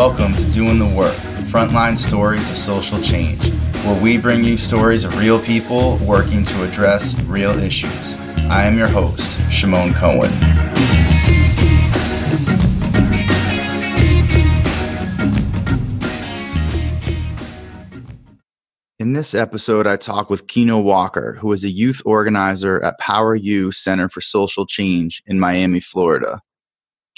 Welcome to Doing the Work, frontline stories of social change, where we bring you stories of real people working to address real issues. I am your host, Shimon Cohen. In this episode, I talk with Keno Walker, who is a youth organizer at Power U Center for Social Change in Miami, Florida.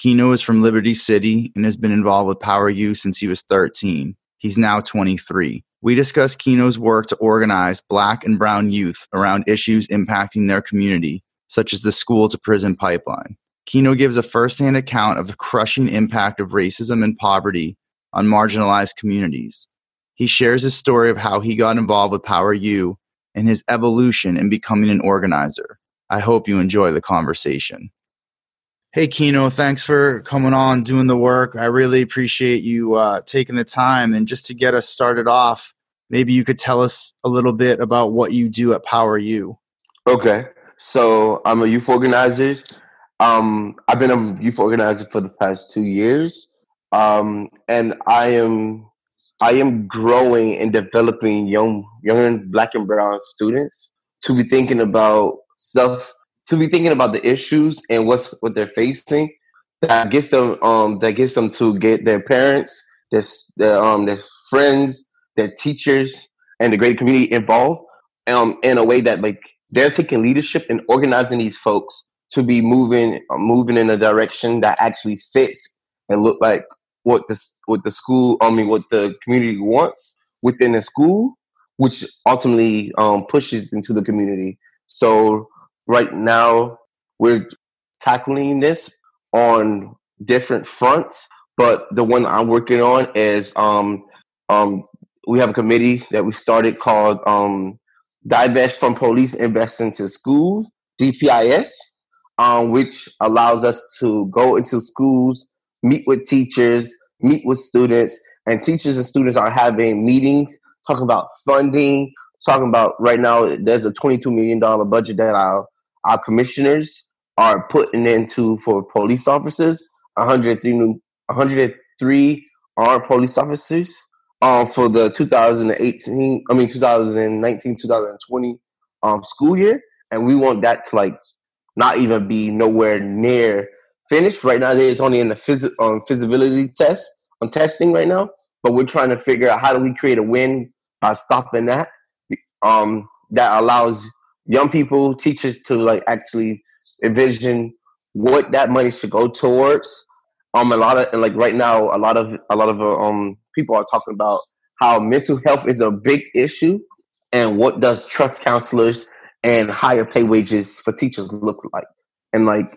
Keno is from Liberty City and has been involved with Power U since he was 13. He's now 23. We discuss Keno's work to organize Black and Brown youth around issues impacting their community, such as the school to prison pipeline. Keno gives a firsthand account of the crushing impact of racism and poverty on marginalized communities he shares his story of how he got involved with Power U and his evolution in becoming an organizer. I hope you enjoy the conversation. Hey, Keno, thanks for coming on, doing the work. I really appreciate you uh, taking the time. And just to get us started off, maybe you could tell us a little bit about what you do at Power U. Okay. So I'm a youth organizer. Um, I've been a youth organizer for the past two years. Um, and I am I am growing and developing young young black and brown students to be thinking about stuff to be thinking about the issues and what's what they're facing that gets them um that gets them to get their parents their, their um their friends their teachers and the greater community involved um in a way that like they're taking leadership and organizing these folks to be moving uh, moving in a direction that actually fits and look like what the what the school, I mean, what the community wants within the school, which ultimately um, pushes into the community. So right now we're tackling this on different fronts, but the one I'm working on is um, um, we have a committee that we started called um, Divest from Police Invest into Schools, DPIS, um, which allows us to go into schools meet with teachers, meet with students, and teachers and students are having meetings, talking about funding, talking about right now there's a $22 million budget that our, our commissioners are putting into for police officers, 103 new, 103 armed police officers um, for the 2018, I mean 2019, 2020 um, school year, and we want that to like not even be nowhere near finished. Right now, it's only in the phys- um, feasibility test on testing right now, but we're trying to figure out how do we create a win by stopping that. Um, that allows young people, teachers to like actually envision what that money should go towards. Um, a lot of like right now, a lot of a lot of uh, um people are talking about how mental health is a big issue, and what does trust counselors and higher pay wages for teachers look like, and like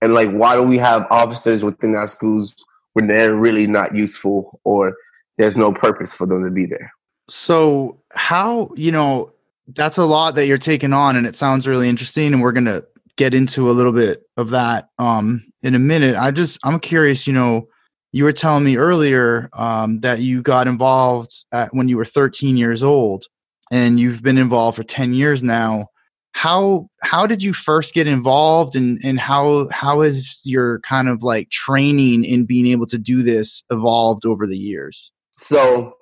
and like why do we have officers within our schools when they're really not useful or there's no purpose for them to be there so how you know that's a lot that you're taking on and it sounds really interesting and we're to get into a little bit of that um in a minute. I just i'm curious you know you were telling me earlier um, that you got involved at, when you were 13 years old and you've been involved for 10 years now. How how did you first get involved and and how how has your kind of like training in being able to do this evolved over the years? So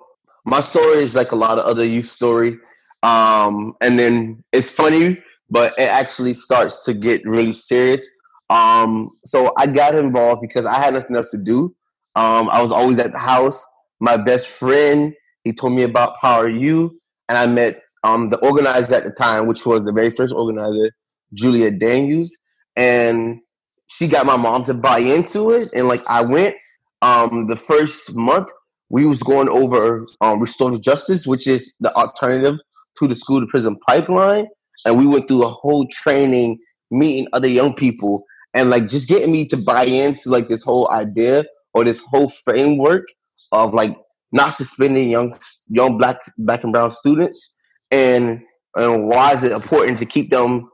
my story is like a lot of other youth story um and then it's funny but it actually starts to get really serious. Um so i got involved because i had nothing else to do. Um i was always at the house. My best friend he told me about power u and i met um, the organizer at the time, which was the very first organizer, Julia Daniels, and she got my mom to buy into it. And like I went, um, the first month we was going over um, restorative justice, which is the alternative to the school to prison pipeline, and we went through a whole training, meeting other young people, and like just getting me to buy into like this whole idea or this whole framework of like not suspending young young black black and brown students and and why is it important to keep them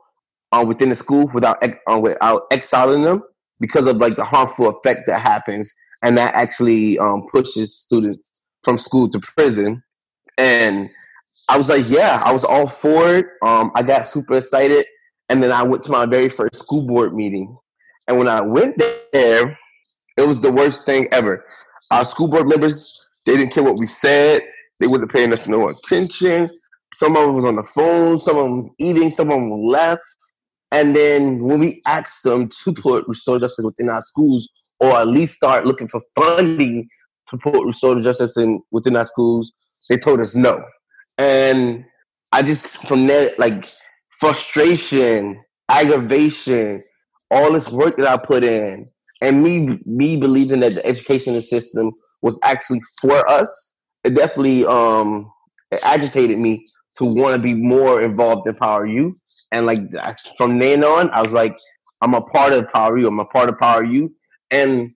uh, within the school without uh, without exiling them? Because of like the harmful effect that happens and that actually um, pushes students from school to prison and i was like yeah i was all for it um, i got super excited and then i went to my very first school board meeting and when i went there it was the worst thing ever our school board members, they didn't care what we said. They wasn't paying us no attention. Some of them was on the phone. Some of them was eating. Some of them left. And then when we asked them to put restorative justice within our schools, or at least start looking for funding to put restorative justice in within our schools, they told us no. And I just from that like frustration, aggravation, all this work that I put in, and me me believing that the education system was actually for us, it definitely um it agitated me to want to be more involved in Power U. And like from then on, I was like, I'm a part of Power U. I'm a part of Power U. And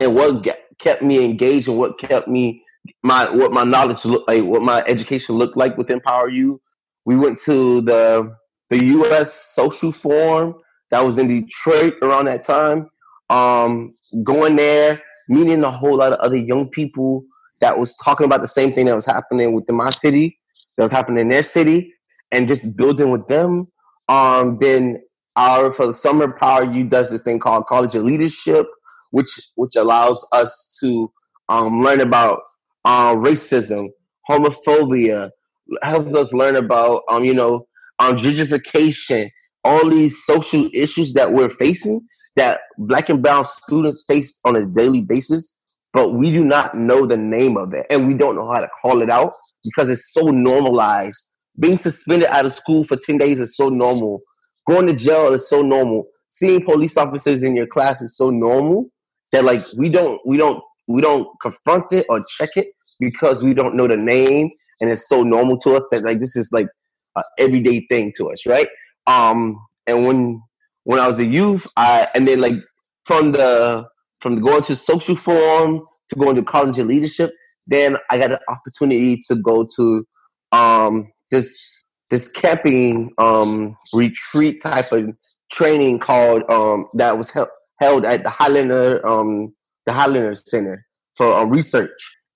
and what kept me engaged and what kept me my what my knowledge looked like, what my education looked like within Power U. We went to the the U.S. Social Forum that was in Detroit around that time. Um, going there, meeting a whole lot of other young people that was talking about the same thing that was happening within my city, that was happening in their city, and just building with them. Um, then our for the summer Power U does this thing called College of Leadership, which which allows us to um, learn about uh, racism, homophobia, helps us learn about um, you know um, gentrification, all these social issues that we're facing that black and brown students face on a daily basis, but we do not know the name of it and we don't know how to call it out because it's so normalized. Being suspended out of school for 10 days is so normal. Going to jail is so normal. Seeing police officers in your class is so normal that like we don't we don't we don't confront it or check it because we don't know the name and it's so normal to us that like this is like a everyday thing to us, right? Um, and when when I was a youth, I and then like from the from going to social forum to going to college of leadership, then I got an opportunity to go to um this this camping um retreat type of training called um that was held held at the Highlander um the Highlander Center for um, research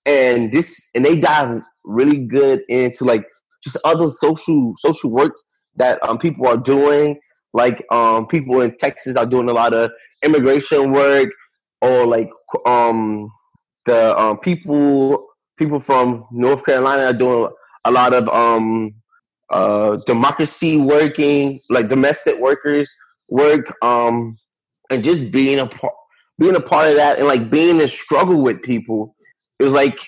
and this and they dive really good into like just other social social work that um, people are doing. Like um, people in Texas are doing a lot of immigration work, or like um, the um, people people from North Carolina are doing a lot of um, uh, democracy working, like domestic workers work, um, and just being a part being a part of that and like being in struggle with people. It was like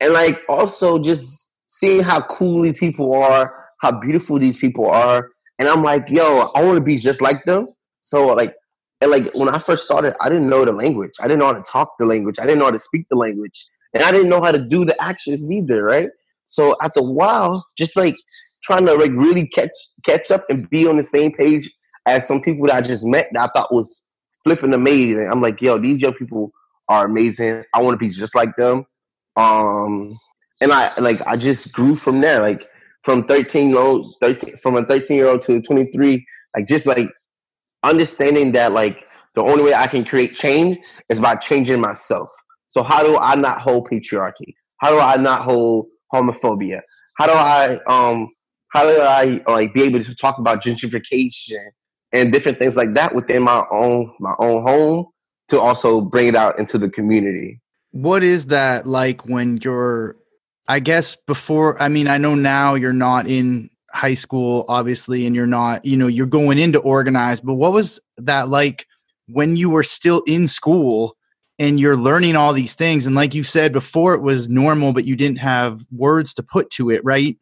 and like also just seeing how cool these people are, how beautiful these people are, and I'm like, yo, I want to be just like them. So like, and like when I first started, I didn't know the language. I didn't know how to talk the language. I didn't know how to speak the language, and I didn't know how to do the actions either, right? So after a while, just like trying to like really catch catch up and be on the same page as some people that I just met that I thought was flipping amazing. I'm like, yo, these young people are amazing. I want to be just like them. Um, and I like I just grew from there. Like from 13 year old, 13 from a 13 year old to 23, like just like understanding that like the only way I can create change is by changing myself. So how do I not hold patriarchy? How do I not hold homophobia? How do I um how do I like be able to talk about gentrification and different things like that within my own my own home to also bring it out into the community? What is that like when you're I guess before, I mean, I know now you're not in high school, obviously, and you're not, you know, you're going into organized, but what was that like when you were still in school and you're learning all these things? And like you said before, it was normal, but you didn't have words to put to it, right?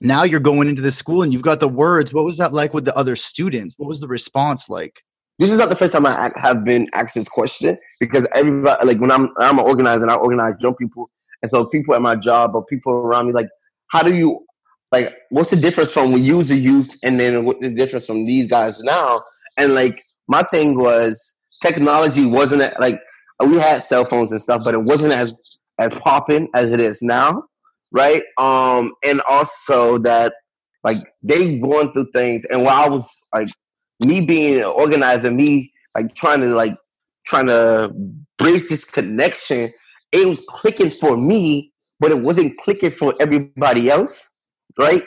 Now you're going into the school and you've got the words. What was that like with the other students? What was the response like? This is not the first time I have been asked this question because everybody, like when I'm I'm an organizer and I organize young people, and so people at my job or people around me, like, how do you like what's the difference from when you was a youth and then what the difference from these guys now? And like my thing was technology wasn't like we had cell phones and stuff, but it wasn't as as popping as it is now, right? Um, and also that like they going through things, and while I was like me being an organizer, me like trying to like trying to bridge this connection it was clicking for me, but it wasn't clicking for everybody else, right?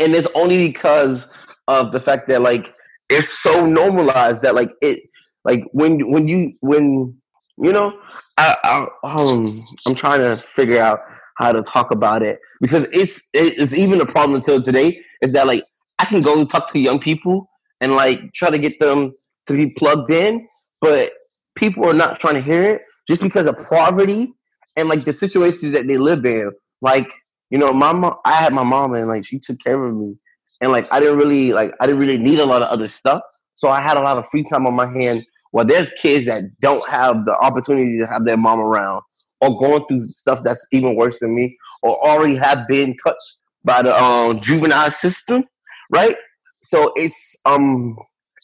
And it's only because of the fact that like it's so normalized that like it like when when you when you know I, I um I'm trying to figure out how to talk about it because it's it's even a problem until today is that like I can go talk to young people and like try to get them to be plugged in, but people are not trying to hear it just because of poverty and like the situations that they live in. Like, you know, my mom, I had my mom and like she took care of me, and like I didn't really like I didn't really need a lot of other stuff, so I had a lot of free time on my hand. Well, there's kids that don't have the opportunity to have their mom around, or going through stuff that's even worse than me, or already have been touched by the um, juvenile system, right? So it's um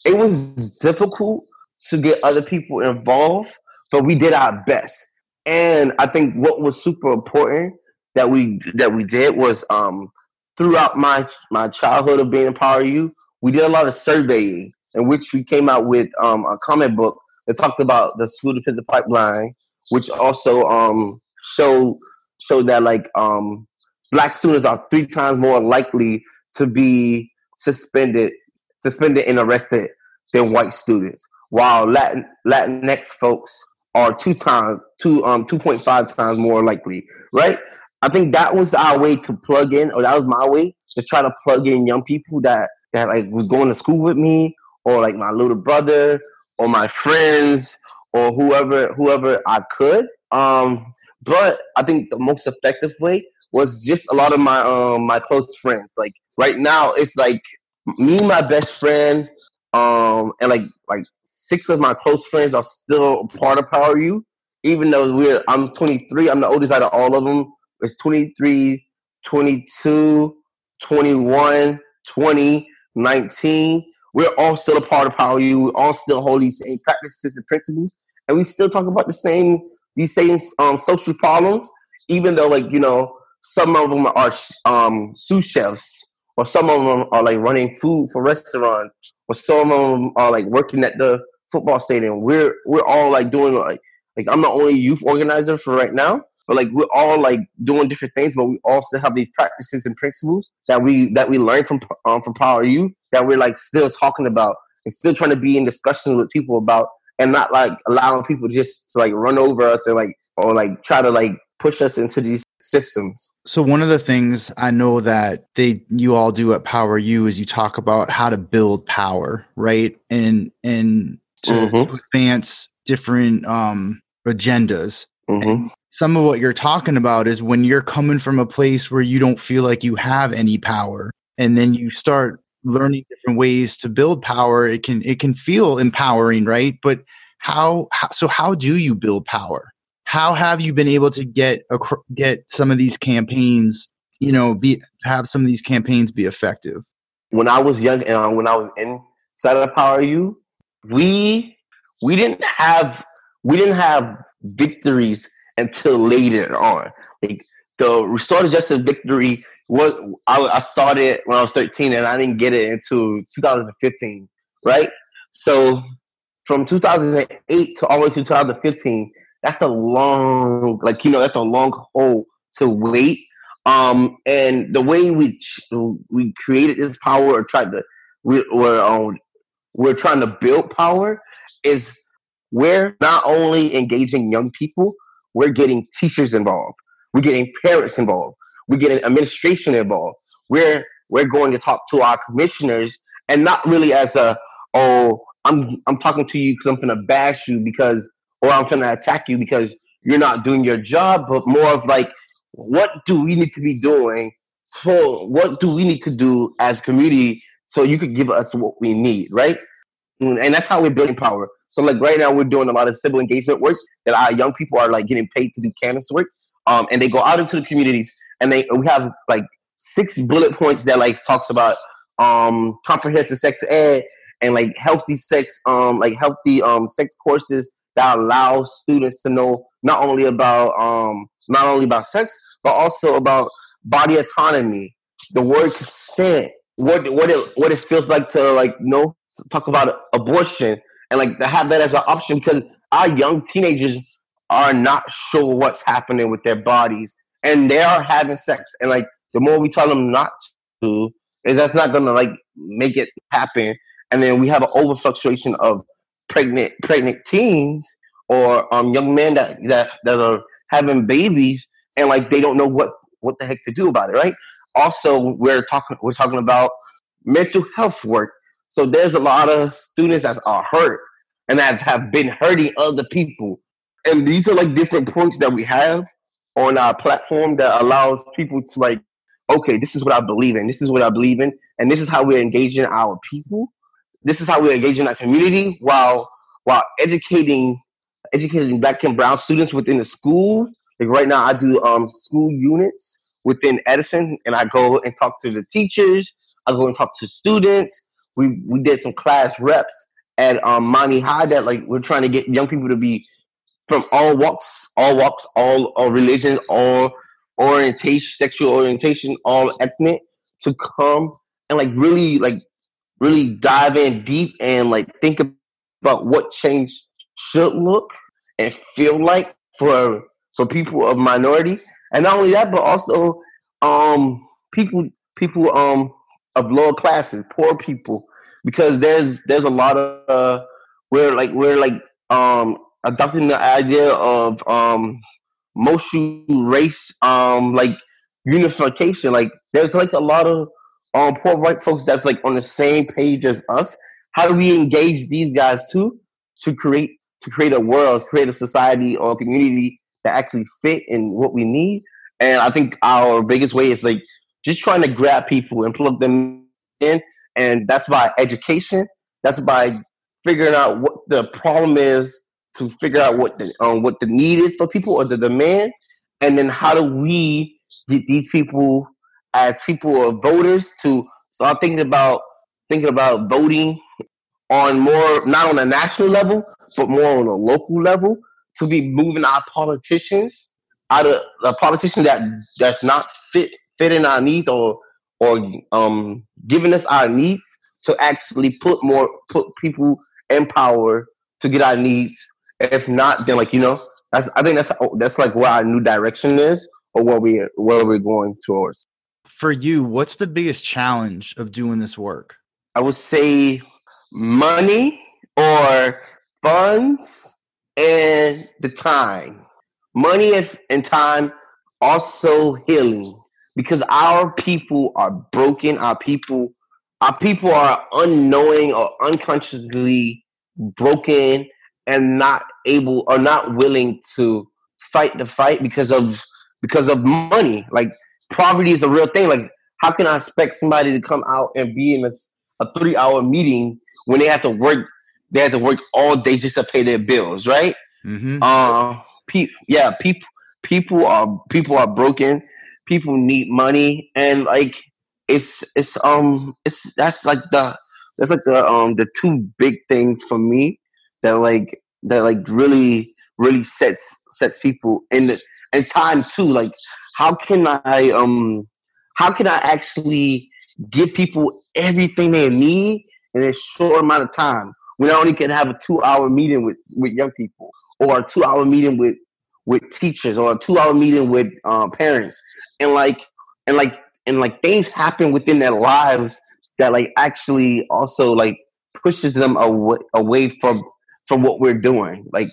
it was difficult to get other people involved, but we did our best. And I think what was super important that we that we did was um throughout my my childhood of being a Power U, we did a lot of surveying in which we came out with um, a comic book that talked about the school defensive pipeline, which also um showed showed that like um black students are three times more likely to be suspended suspended and arrested than white students, while Latin Latinx folks are two times two um two point five times more likely, right? I think that was our way to plug in, or that was my way to try to plug in young people that that like was going to school with me, or like my little brother, or my friends, or whoever whoever I could. Um, but I think the most effective way was just a lot of my um my close friends. Like right now, it's like me, my best friend, um, and like like six of my close friends are still part of Power U. Even though we're I'm 23, I'm the oldest out of all of them. It's 23, 22, 21, 20, 19. We're all still a part of Power U. We all still hold these same practices and principles, and we still talk about the same these same um, social problems. Even though, like you know, some of them are um, sous chefs or some of them are like running food for restaurants, or some of them are like working at the football stadium. We're we're all like doing like like I'm the only youth organizer for right now, but like we're all like doing different things, but we also have these practices and principles that we that we learn from um, from Power U that we're like still talking about and still trying to be in discussions with people about, and not like allowing people just to like run over us and like or like try to like push us into these systems. So one of the things I know that they you all do at Power U is you talk about how to build power, right? And and to, mm-hmm. to advance different um agendas. Mm-hmm. some of what you're talking about is when you're coming from a place where you don't feel like you have any power and then you start learning different ways to build power it can it can feel empowering right? But how, how so how do you build power? How have you been able to get get some of these campaigns you know be have some of these campaigns be effective? When i was young and when i was inside of power u we we didn't have we didn't have victories until later on. Like the restorative justice victory was I, I started when i was 13 and i didn't get it until 2015 right? So from 2008 to all the way to 2015 that's a long, like you know, that's a long hole to wait. Um, and the way we we created this power or tried to we, we're um, we're trying to build power is we're not only engaging young people, we're getting teachers involved, we're getting parents involved, we're an administration involved. We're we're going to talk to our commissioners and not really as a oh I'm I'm talking to you because I'm gonna bash you because or I'm to attack you because you're not doing your job, but more of like, what do we need to be doing? So, what do we need to do as community so you could give us what we need, right? And that's how we're building power. So, like right now, we're doing a lot of civil engagement work that our young people are like getting paid to do canvas work, um, and they go out into the communities and they we have like six bullet points that like talks about um comprehensive sex ed and like healthy sex um like healthy um sex courses that allow students to know not only about um, not only about sex, but also about body autonomy, the word consent, what what it what it feels like to like know talk about abortion and like to have that as an option because our young teenagers are not sure what's happening with their bodies and they are having sex and like the more we tell them not to is that's not gonna like make it happen and then we have an over fluctuation of pregnant pregnant teens or um, young men that, that that are having babies and like they don't know what what the heck to do about it, right? Also, we're talking we're talking about mental health work. So there's a lot of students that are hurt and that have been hurting other people. And these are like different points that we have on our platform that allows people to like, okay, this is what I believe in. This is what I believe in, and this is how we're engaging our people. This is how we're engaging our community while while educating educating black and brown students within the schools. Like right now, I do um, school units within Edison, and I go and talk to the teachers. I go and talk to students. We we did some class reps at um, Monty High that like we're trying to get young people to be from all walks, all walks, all, all religions, all orientation, sexual orientation, all ethnic to come and like really like really dive in deep and like think about what change should look and feel like for for people of minority. And not only that but also um people people um of lower classes poor people because there's there's a lot of uh, we're like we're like um adopting the idea of um multi race um like unification. Like there's like a lot of um poor white folks that's like on the same page as us. How do we engage these guys too? To create to create a world create a society or a community that actually fit in what we need. And i think our biggest way is like just trying to grab people and plug them in. And that's by education. That's by figuring out what the problem is to figure out what the um, what the need is for people or the demand, and then how do we get these people as people or voters to start thinking about thinking about voting on more not on a national level but more on a local level to be moving our politicians out of a politician that that's not fit fitting our needs or or um, giving us our needs to actually put more put people in power to get our needs. If not, then like you know, that's I think that's that's like where our new direction is or where we where we're going towards. For you, what's the biggest challenge of doing this work? I would say money or funds and the time. Money and time, also healing because our people are broken. Our people, our people are unknowing or unconsciously broken and not able or not willing to fight the fight because of because of money. Like poverty is a real thing. Like how can I expect somebody to come out and be in a, a three hour meeting when they have to work? They have to work all day just to pay their bills, right? Mm-hmm. Uh, pe- yeah, people people are people are broken people need money and like it's it's um it's that's like the that's like the um the two big things for me that like that like really really sets sets people in and time too. Like how can i um how can i actually give people everything they need in a short amount of time when i only can have a two hour meeting with with young people or a two hour meeting with with teachers or a two hour meeting with uh, parents? And like and like and like things happen within their lives that like actually also like pushes them away away from from what we're doing. Like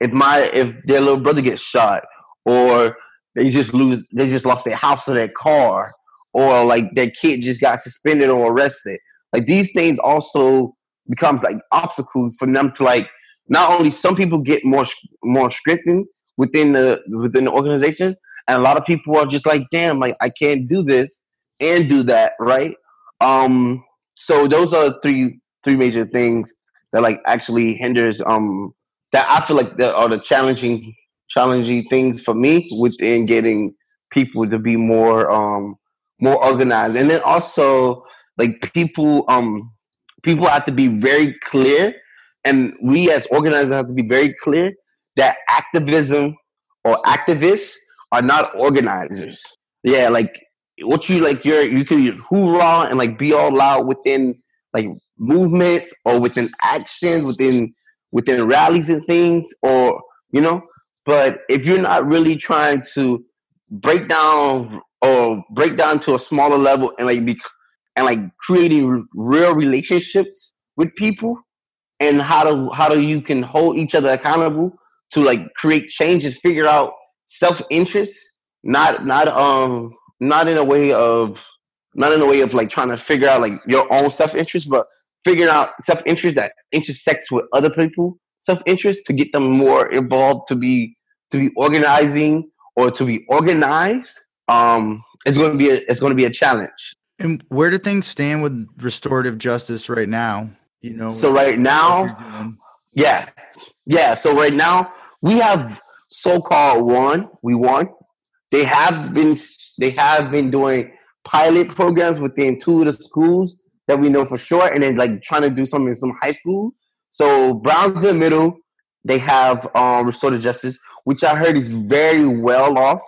if my if their little brother gets shot or they just lose they just lost their house or their car or like their kid just got suspended or arrested. Like these things also becomes like obstacles for them to like not only some people get more more strengthened within the within the organization, and a lot of people are just like, damn, like I can't do this and do that, right? Um, so those are three three major things that like actually hinders um that I feel like that are the challenging challenging things for me within getting people to be more um more organized. And then also like people um people have to be very clear and we as organizers have to be very clear that activism or activists are not organizers. Yeah, like what you like you're you can hoorah and like be all loud within like movements or within actions within within rallies and things or you know but if you're not really trying to break down or break down to a smaller level and like be and like creating real relationships with people and how to how do you can hold each other accountable to like create change and figure out self interest, not not um not in a way of not in a way of like trying to figure out like your own self interest, but figuring out self interest that intersects with other people self interest to get them more involved to be to be organizing or to be organized. Um, it's going to be a, it's going to be a challenge. And where do things stand with restorative justice right now? You know, so right now, yeah, yeah. So right now we have so-called one. We won. They have been they have been doing pilot programs within two of the schools that we know for sure, and then like trying to do something in some high school. So Brownsville Middle, they have um, restorative justice, which I heard is very well off.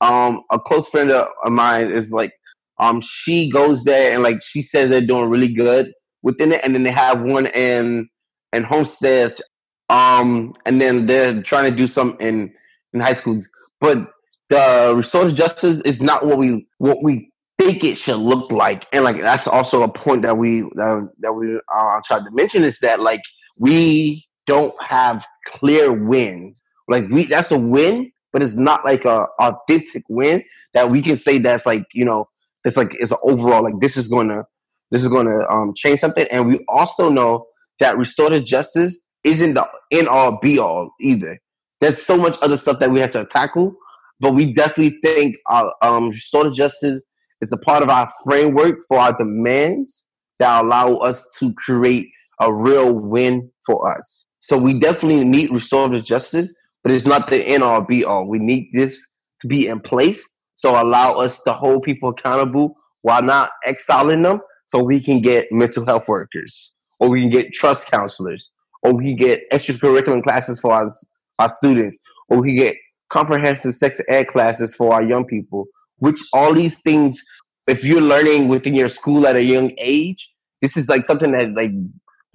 Um, a close friend of mine is like, um, she goes there and like she says they're doing really good within it, and then they have one in in Homestead, um, and then they're trying to do some in in high schools. But the restorative justice is not what we what we think it should look like, and like that's also a point that we that, that we uh, tried to mention is that like we don't have clear wins. Like we that's a win, but it's not like a authentic win that we can say that's like, you know, it's like it's an overall like this is gonna this is gonna um change something. And we also know that restorative justice isn't the in all be all either. There's so much other stuff that we have to tackle, but we definitely think uh, um, restorative justice is a part of our framework for our demands that allow us to create a real win for us. So we definitely need restorative justice, but it's not the end all be all. We need this to be in place. So allow us to hold people accountable while not exiling them so we can get mental health workers or we can get trust counselors or we can get extracurricular classes for our, our students or we can get comprehensive sex ed classes for our young people which all these things if you're learning within your school at a young age this is like something that like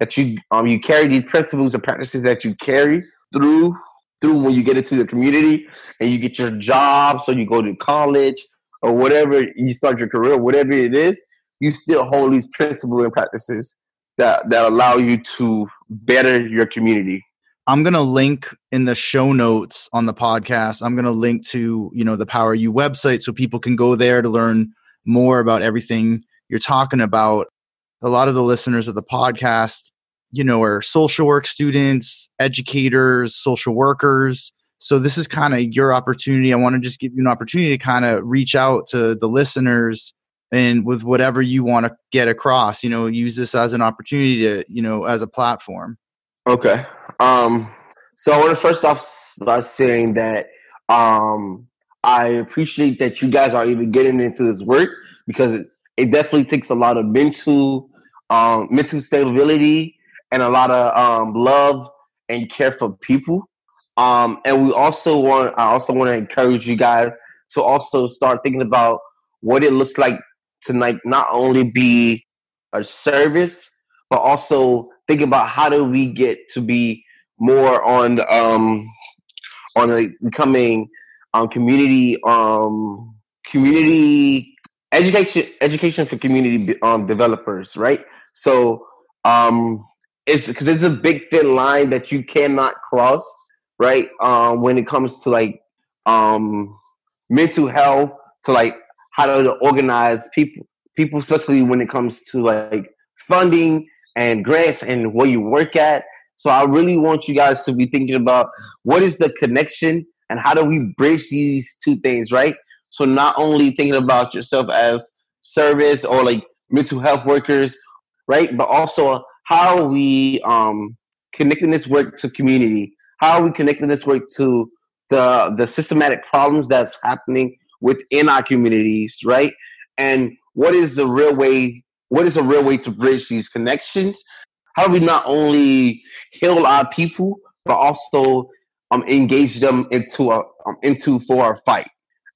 that you um you carry these principles and practices that you carry through through when you get into the community and you get your job, so you go to college or whatever you start your career, whatever it is, you still hold these principles and practices that that allow you to better your community. I'm gonna link in the show notes on the podcast. I'm gonna link to you know the Power U website so people can go there to learn more about everything you're talking about a lot of the listeners of the podcast, you know, are social work students, educators, social workers. So this is kind of your opportunity. I want to just give you an opportunity to kind of reach out to the listeners and with whatever you want to get across, you know, use this as an opportunity to, you know, as a platform. Okay. Um so I want to first off by saying that um I appreciate that you guys are even getting into this work because it, it definitely takes a lot of mental um, mental stability and a lot of um, love and care for people. Um, and we also want I also want to encourage you guys to also start thinking about what it looks like to like not only be a service, but also think about how do we get to be more on um on becoming um community um community education education for community um, developers, right? So um, it's because it's a big thin line that you cannot cross, right? Um, when it comes to like um, mental health, to like how to organize people, people, especially when it comes to like funding and grants and where you work at. So I really want you guys to be thinking about what is the connection and how do we bridge these two things, right? So not only thinking about yourself as service or like mental health workers, right? But also how are we um, connecting this work to community? How are we connecting this work to the the systematic problems that's happening within our communities, right? And what is the real way? What is a real way to bridge these connections? How do we not only heal our people, but also um, engage them into a um, into for a fight?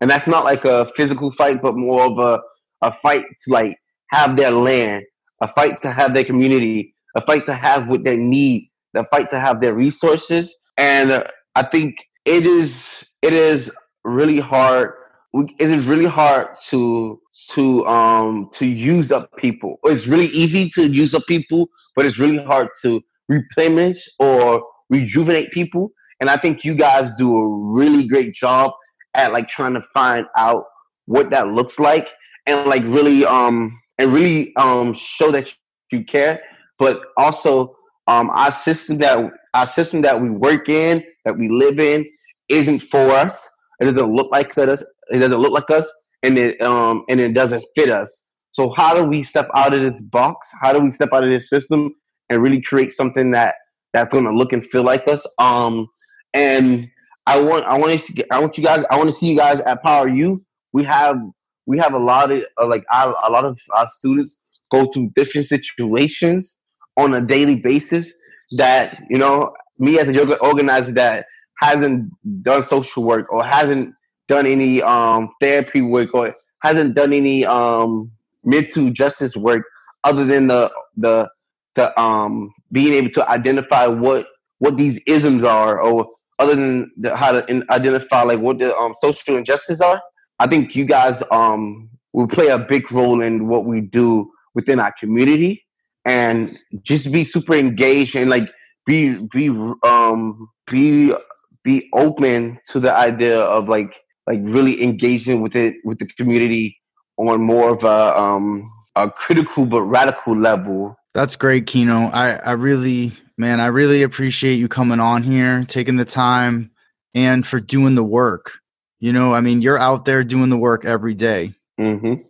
and that's not like a physical fight, but more of a a fight to like have their land, a fight to have their community, a fight to have what they need, a fight to have their resources. And uh, I think it is it is really hard. It is really hard to to um to use up people. It's really easy to use up people, but it's really hard to replenish or rejuvenate people. and I think you guys do a really great job at like trying to find out what that looks like and like really um and really um show that you care but also um our system that our system that we work in that we live in isn't for us it doesn't look like us it doesn't look like us and it um and it doesn't fit us. So how do we step out of this box? How do we step out of this system and really create something that that's going to look and feel like us? Um and I want I want to I want you guys I want to see you guys at Power U. We have we have a lot of uh, like I, a lot of our students go through different situations on a daily basis that you know me as a yoga organizer that hasn't done social work or hasn't done any um, therapy work or hasn't done any um, mental justice work other than the the the um being able to identify what what these isms are or other than the, how to identify like what the um, social injustices are, I think you guys um, will play a big role in what we do within our community and just be super engaged and like be be um be be open to the idea of like like really engaging with it with the community on more of a um a critical but radical level. That's great, Keno. I I really Man, I really appreciate you coming on here, taking the time, and for doing the work. You know, I mean, you're out there doing the work every day. Mm-hmm.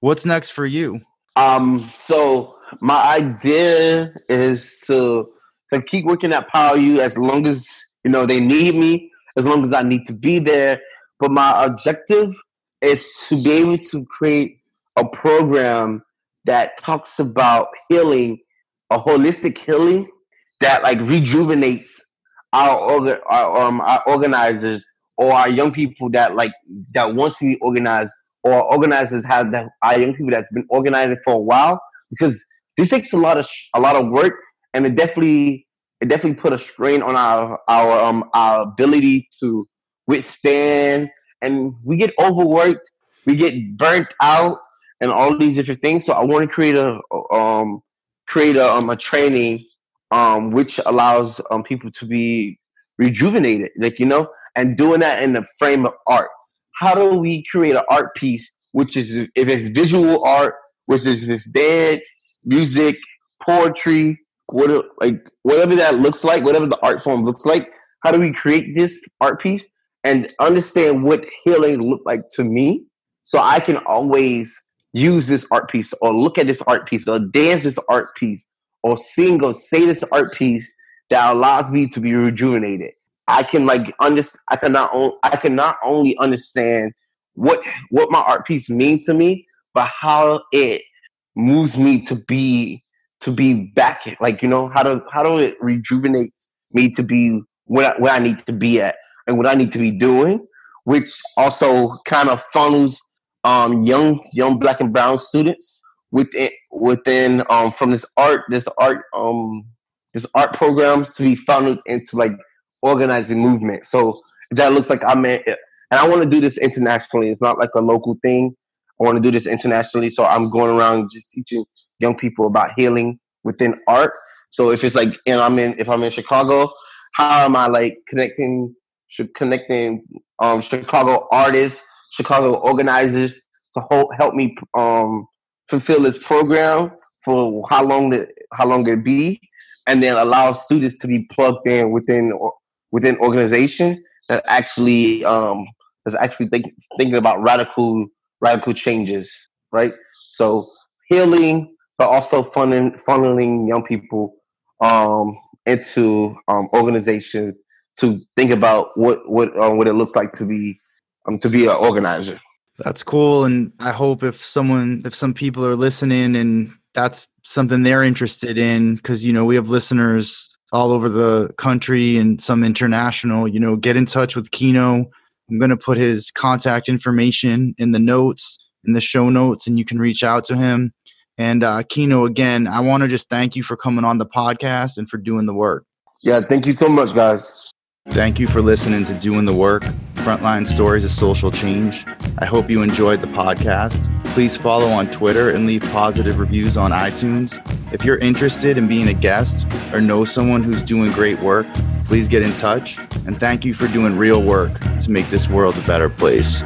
What's next for you? Um, so my idea is to, to keep working at Power U as long as you know they need me, as long as I need to be there. But my objective is to be able to create a program that talks about healing, a holistic healing that like rejuvenates our, our um our organizers or our young people that like that wants to be organized or organizers have that our young people that's been organizing for a while because this takes a lot of sh- a lot of work and it definitely it definitely put a strain on our our um our ability to withstand and we get overworked we get burnt out and all these different things so i want to create a um create a, um, a training um, which allows um, people to be rejuvenated, like you know, and doing that in the frame of art. How do we create an art piece, which is if it's visual art, which is this dance, music, poetry, what like whatever that looks like, whatever the art form looks like. How do we create this art piece and understand what healing looked like to me, so I can always use this art piece or look at this art piece or dance this art piece or sing or say this art piece that allows me to be rejuvenated. I can like understand. I cannot. O- I can not only understand what what my art piece means to me, but how it moves me to be to be back. Like you know how to how do it rejuvenates me to be where where I need to be at and what I need to be doing, which also kind of funnels um, young young black and brown students within within um from this art this art um this art program to be funneled into like organizing movement. So that looks like I'm in, and I want to do this internationally. It's not like a local thing. I want to do this internationally. So I'm going around just teaching young people about healing within art. So if it's like, and I'm in, if I'm in Chicago, how am I like connecting, connecting um, Chicago artists, Chicago organizers to help me um, fulfill this program for how long the how long it be, and then allow students to be plugged in within within organizations that actually um, is actually think, thinking about radical radical changes, right? So healing, but also funneling funneling young people um, into um, organizations to think about what what um, what it looks like to be um, to be an organizer. That's cool. And I hope if someone, if some people are listening and that's something they're interested in, because, you know, we have listeners all over the country and some international, you know, get in touch with Keno. I'm going to put his contact information in the notes, in the show notes, and you can reach out to him. And uh, Keno, again, I want to just thank you for coming on the podcast and for doing the work. Yeah, thank you so much, guys. Thank you for listening to Doing the Work Frontline Stories of Social Change. I hope you enjoyed the podcast. Please follow on Twitter and leave positive reviews on iTunes. If you're interested in being a guest or know someone who's doing great work, please get in touch. and thank you for doing real work to make this world a better place.